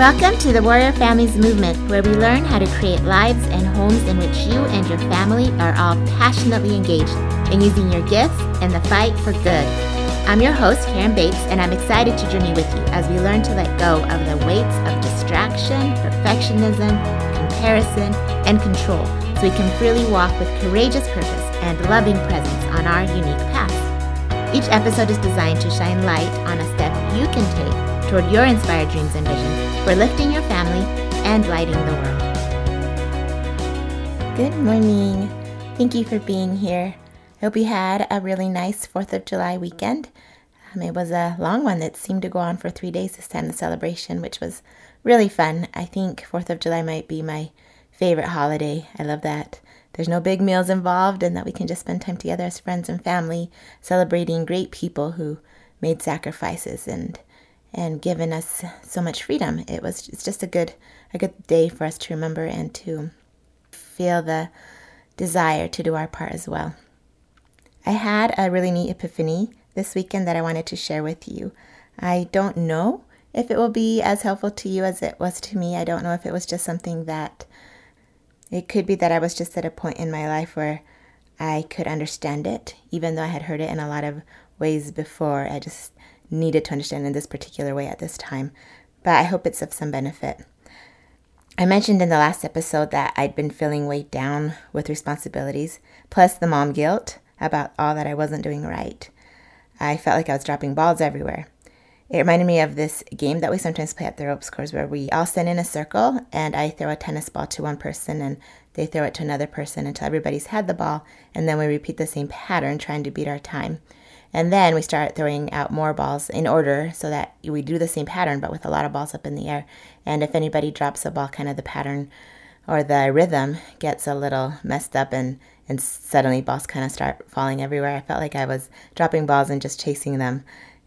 Welcome to the Warrior Families Movement, where we learn how to create lives and homes in which you and your family are all passionately engaged in using your gifts in the fight for good. I'm your host, Karen Bates, and I'm excited to journey with you as we learn to let go of the weights of distraction, perfectionism, comparison, and control so we can freely walk with courageous purpose and loving presence on our unique path. Each episode is designed to shine light on a step you can take toward your inspired dreams and vision for lifting your family and lighting the world. Good morning. Thank you for being here. I hope you had a really nice 4th of July weekend. Um, it was a long one that seemed to go on for three days this time, the celebration, which was really fun. I think 4th of July might be my favorite holiday. I love that there's no big meals involved and that we can just spend time together as friends and family celebrating great people who made sacrifices and and given us so much freedom. It was it's just a good a good day for us to remember and to feel the desire to do our part as well. I had a really neat epiphany this weekend that I wanted to share with you. I don't know if it will be as helpful to you as it was to me. I don't know if it was just something that it could be that I was just at a point in my life where I could understand it, even though I had heard it in a lot of ways before. I just needed to understand in this particular way at this time. But I hope it's of some benefit. I mentioned in the last episode that I'd been feeling weighed down with responsibilities, plus the mom guilt about all that I wasn't doing right. I felt like I was dropping balls everywhere. It reminded me of this game that we sometimes play at the ropes course where we all stand in a circle and I throw a tennis ball to one person and they throw it to another person until everybody's had the ball and then we repeat the same pattern trying to beat our time. And then we start throwing out more balls in order so that we do the same pattern but with a lot of balls up in the air. And if anybody drops a ball, kind of the pattern or the rhythm gets a little messed up and, and suddenly balls kind of start falling everywhere. I felt like I was dropping balls and just chasing them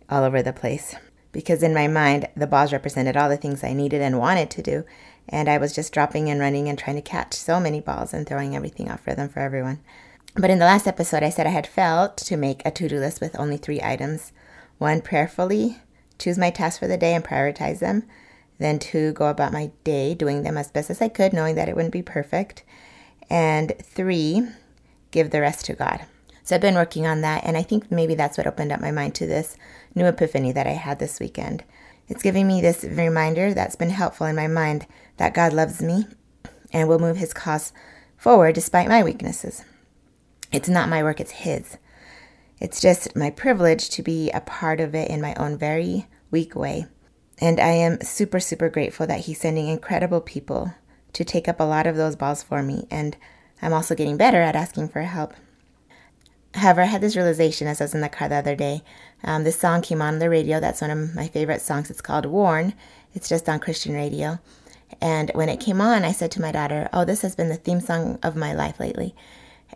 all over the place because in my mind, the balls represented all the things I needed and wanted to do. And I was just dropping and running and trying to catch so many balls and throwing everything off rhythm for everyone. But in the last episode, I said I had felt to make a to do list with only three items one, prayerfully choose my tasks for the day and prioritize them. Then, two, go about my day doing them as best as I could, knowing that it wouldn't be perfect. And three, give the rest to God. So I've been working on that, and I think maybe that's what opened up my mind to this new epiphany that I had this weekend. It's giving me this reminder that's been helpful in my mind that God loves me and will move his cause forward despite my weaknesses. It's not my work, it's his. It's just my privilege to be a part of it in my own very weak way. And I am super, super grateful that he's sending incredible people to take up a lot of those balls for me. And I'm also getting better at asking for help. However, I had this realization as I was in the car the other day. Um, this song came on the radio. That's one of my favorite songs. It's called Worn. It's just on Christian radio. And when it came on, I said to my daughter, Oh, this has been the theme song of my life lately.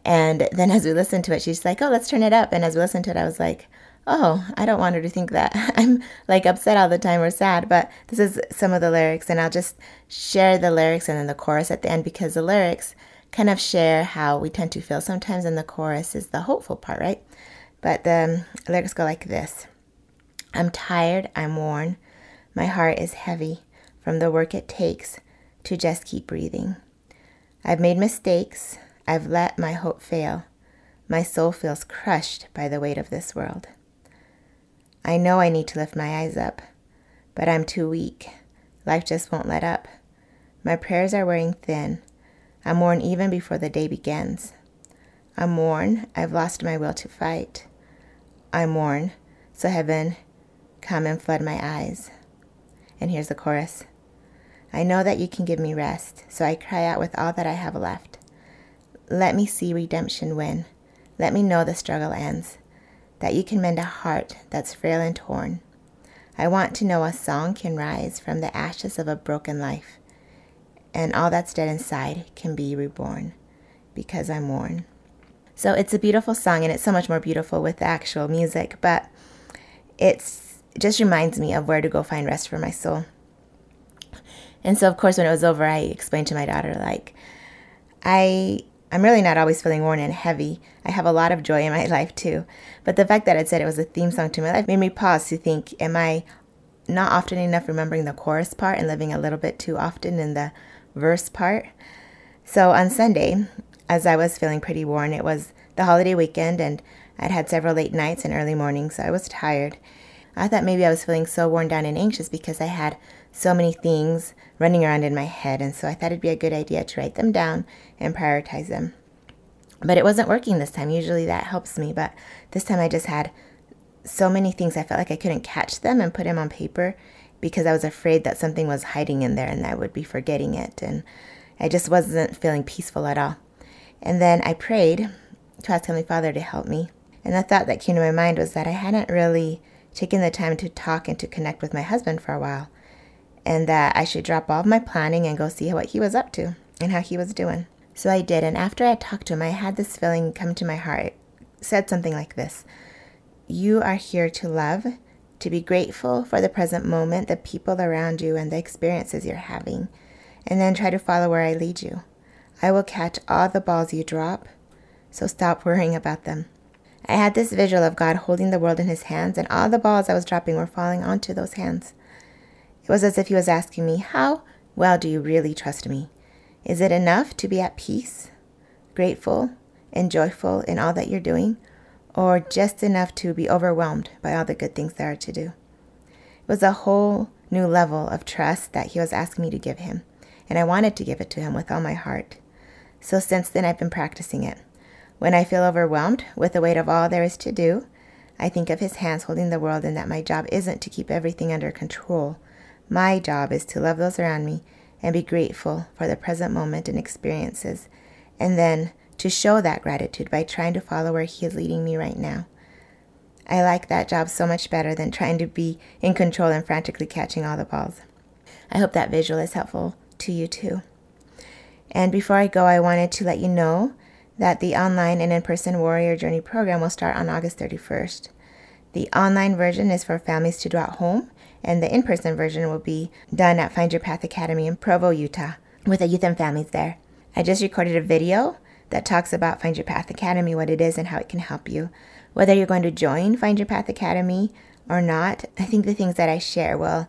And then as we listened to it, she's like, Oh, let's turn it up. And as we listened to it, I was like, Oh, I don't want her to think that I'm like upset all the time or sad. But this is some of the lyrics. And I'll just share the lyrics and then the chorus at the end because the lyrics kind of share how we tend to feel sometimes, and the chorus is the hopeful part, right? But the um, lyrics go like this I'm tired, I'm worn, my heart is heavy from the work it takes to just keep breathing. I've made mistakes, I've let my hope fail. My soul feels crushed by the weight of this world. I know I need to lift my eyes up, but I'm too weak. Life just won't let up. My prayers are wearing thin. I'm worn even before the day begins. I'm worn, I've lost my will to fight. I'm worn, so heaven, come and flood my eyes. And here's the chorus I know that you can give me rest, so I cry out with all that I have left. Let me see redemption win. Let me know the struggle ends, that you can mend a heart that's frail and torn. I want to know a song can rise from the ashes of a broken life and all that's dead inside can be reborn because I'm worn. So it's a beautiful song, and it's so much more beautiful with the actual music, but it's it just reminds me of where to go find rest for my soul. And so, of course, when it was over, I explained to my daughter, like, I I'm really not always feeling worn and heavy. I have a lot of joy in my life too. But the fact that it said it was a theme song to my life made me pause to think, am I not often enough remembering the chorus part and living a little bit too often in the verse part. So on Sunday, as I was feeling pretty worn, it was the holiday weekend and I'd had several late nights and early mornings, so I was tired. I thought maybe I was feeling so worn down and anxious because I had so many things running around in my head, and so I thought it'd be a good idea to write them down and prioritize them. But it wasn't working this time. Usually that helps me, but this time I just had so many things I felt like I couldn't catch them and put them on paper because I was afraid that something was hiding in there and I would be forgetting it. And I just wasn't feeling peaceful at all. And then I prayed to ask Heavenly Father to help me. And the thought that came to my mind was that I hadn't really taken the time to talk and to connect with my husband for a while. And that I should drop all of my planning and go see what he was up to and how he was doing. So I did. And after I talked to him, I had this feeling come to my heart. It said something like this You are here to love, to be grateful for the present moment, the people around you, and the experiences you're having and then try to follow where I lead you. I will catch all the balls you drop, so stop worrying about them. I had this visual of God holding the world in his hands, and all the balls I was dropping were falling onto those hands. It was as if he was asking me, How well do you really trust me? Is it enough to be at peace, grateful, and joyful in all that you're doing, or just enough to be overwhelmed by all the good things there are to do? It was a whole new level of trust that he was asking me to give him and I wanted to give it to him with all my heart. So since then, I've been practicing it. When I feel overwhelmed with the weight of all there is to do, I think of his hands holding the world and that my job isn't to keep everything under control. My job is to love those around me and be grateful for the present moment and experiences, and then to show that gratitude by trying to follow where he is leading me right now. I like that job so much better than trying to be in control and frantically catching all the balls. I hope that visual is helpful to you too. And before I go, I wanted to let you know that the online and in person Warrior Journey program will start on August 31st. The online version is for families to do at home, and the in person version will be done at Find Your Path Academy in Provo, Utah, with the youth and families there. I just recorded a video that talks about Find Your Path Academy, what it is, and how it can help you. Whether you're going to join Find Your Path Academy or not, I think the things that I share will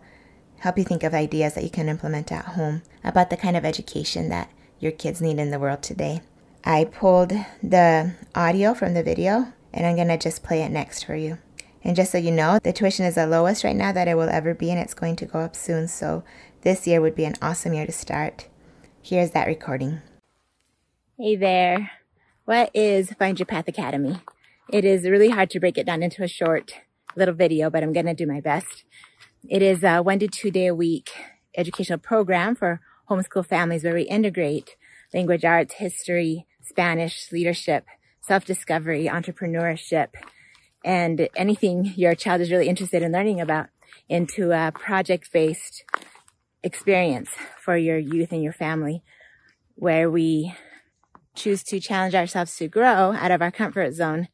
help you think of ideas that you can implement at home about the kind of education that your kids need in the world today. I pulled the audio from the video and I'm going to just play it next for you. And just so you know, the tuition is the lowest right now that it will ever be and it's going to go up soon. So this year would be an awesome year to start. Here's that recording. Hey there. What is Find Your Path Academy? It is really hard to break it down into a short little video, but I'm going to do my best. It is a one to two day a week educational program for homeschool families where we integrate language arts, history, Spanish, leadership, self-discovery, entrepreneurship, and anything your child is really interested in learning about into a project-based experience for your youth and your family where we choose to challenge ourselves to grow out of our comfort zone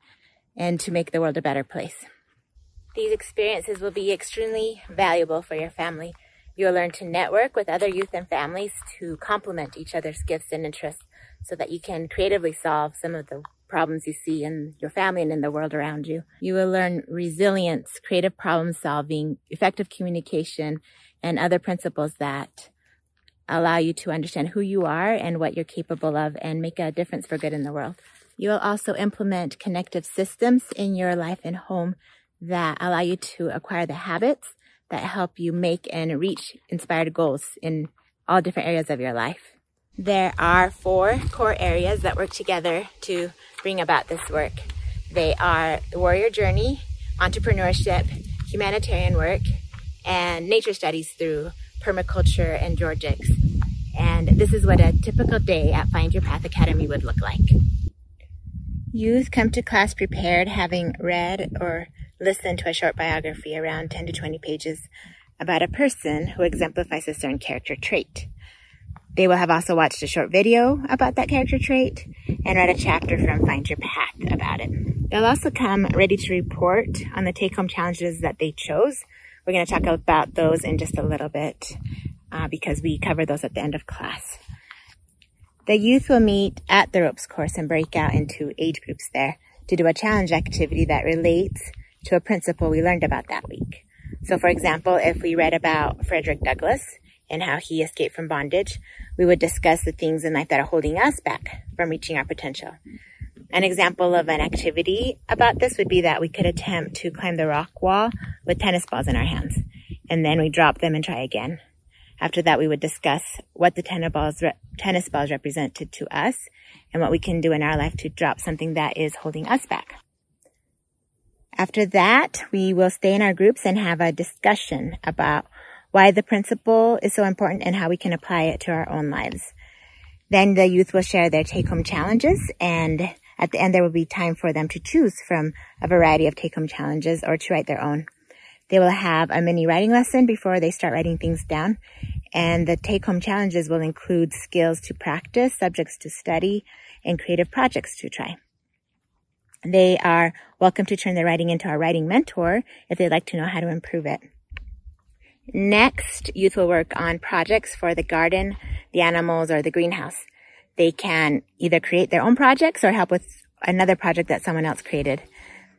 and to make the world a better place. These experiences will be extremely valuable for your family. You'll learn to network with other youth and families to complement each other's gifts and interests so that you can creatively solve some of the problems you see in your family and in the world around you. You will learn resilience, creative problem solving, effective communication, and other principles that allow you to understand who you are and what you're capable of and make a difference for good in the world. You will also implement connective systems in your life and home that allow you to acquire the habits that help you make and reach inspired goals in all different areas of your life. There are four core areas that work together to bring about this work. They are the warrior journey, entrepreneurship, humanitarian work, and nature studies through permaculture and georgics. And this is what a typical day at Find Your Path Academy would look like. Youth come to class prepared, having read or listened to a short biography around 10 to 20 pages about a person who exemplifies a certain character trait. They will have also watched a short video about that character trait and read a chapter from Find Your Path about it. They'll also come ready to report on the take home challenges that they chose. We're going to talk about those in just a little bit uh, because we cover those at the end of class. The youth will meet at the ropes course and break out into age groups there to do a challenge activity that relates to a principle we learned about that week. So, for example, if we read about Frederick Douglass and how he escaped from bondage, we would discuss the things in life that are holding us back from reaching our potential. An example of an activity about this would be that we could attempt to climb the rock wall with tennis balls in our hands, and then we drop them and try again. After that, we would discuss what the tennis balls, re- tennis balls represented to us and what we can do in our life to drop something that is holding us back. After that, we will stay in our groups and have a discussion about why the principle is so important and how we can apply it to our own lives. Then the youth will share their take home challenges and at the end there will be time for them to choose from a variety of take home challenges or to write their own. They will have a mini writing lesson before they start writing things down. And the take home challenges will include skills to practice, subjects to study, and creative projects to try. They are welcome to turn their writing into our writing mentor if they'd like to know how to improve it. Next, youth will work on projects for the garden, the animals, or the greenhouse. They can either create their own projects or help with another project that someone else created.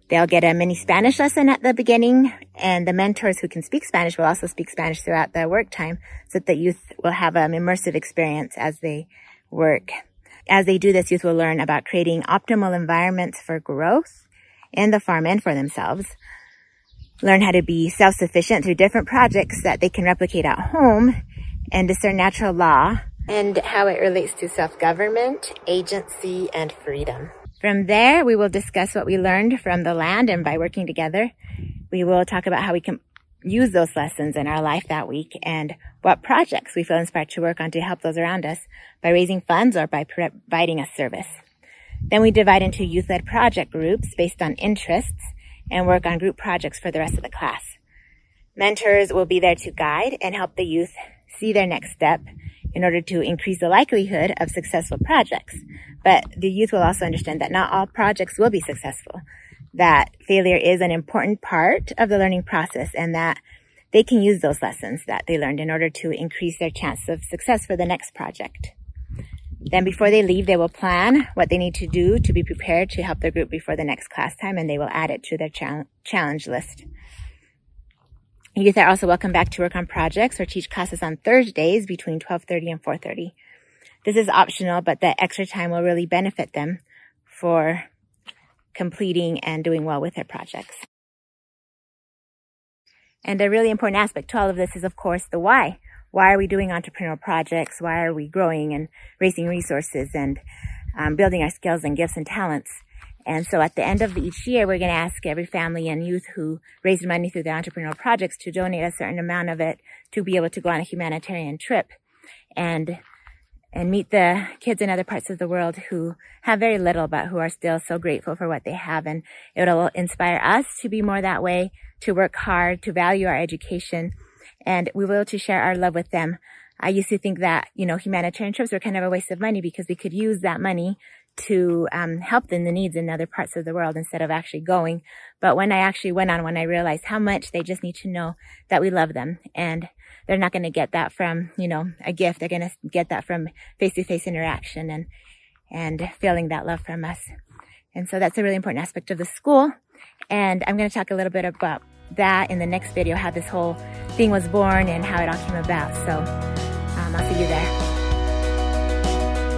They'll get a mini Spanish lesson at the beginning, and the mentors who can speak Spanish will also speak Spanish throughout the work time so that the youth will have an immersive experience as they work. As they do this, youth will learn about creating optimal environments for growth in the farm and for themselves. Learn how to be self-sufficient through different projects that they can replicate at home and discern natural law and how it relates to self-government, agency, and freedom. From there, we will discuss what we learned from the land and by working together. We will talk about how we can use those lessons in our life that week and what projects we feel inspired to work on to help those around us by raising funds or by providing a service. Then we divide into youth-led project groups based on interests and work on group projects for the rest of the class. Mentors will be there to guide and help the youth see their next step in order to increase the likelihood of successful projects. But the youth will also understand that not all projects will be successful, that failure is an important part of the learning process and that they can use those lessons that they learned in order to increase their chance of success for the next project. Then before they leave, they will plan what they need to do to be prepared to help their group before the next class time and they will add it to their challenge list. Youth are also welcome back to work on projects or teach classes on Thursdays between 12.30 and 4.30. This is optional, but the extra time will really benefit them for completing and doing well with their projects. And a really important aspect to all of this is, of course, the why. Why are we doing entrepreneurial projects? Why are we growing and raising resources and um, building our skills and gifts and talents? And so at the end of each year, we're going to ask every family and youth who raised money through their entrepreneurial projects to donate a certain amount of it to be able to go on a humanitarian trip and and meet the kids in other parts of the world who have very little but who are still so grateful for what they have and it'll inspire us to be more that way to work hard to value our education and we will to share our love with them i used to think that you know humanitarian trips were kind of a waste of money because we could use that money to um, help them the needs in other parts of the world instead of actually going. But when I actually went on, when I realized how much they just need to know that we love them and they're not going to get that from, you know, a gift. They're going to get that from face-to-face interaction and, and feeling that love from us. And so that's a really important aspect of the school. And I'm going to talk a little bit about that in the next video, how this whole thing was born and how it all came about. So um, I'll see you there.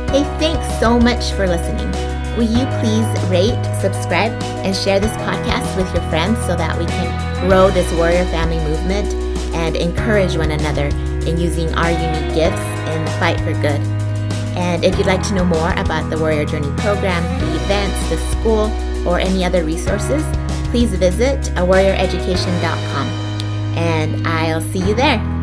Hey, thanks so much for listening. Will you please rate, subscribe, and share this podcast with your friends so that we can grow this warrior family movement and encourage one another in using our unique gifts the fight for good. And if you'd like to know more about the Warrior Journey program, the events, the school, or any other resources, please visit warrioreducation.com. And I'll see you there.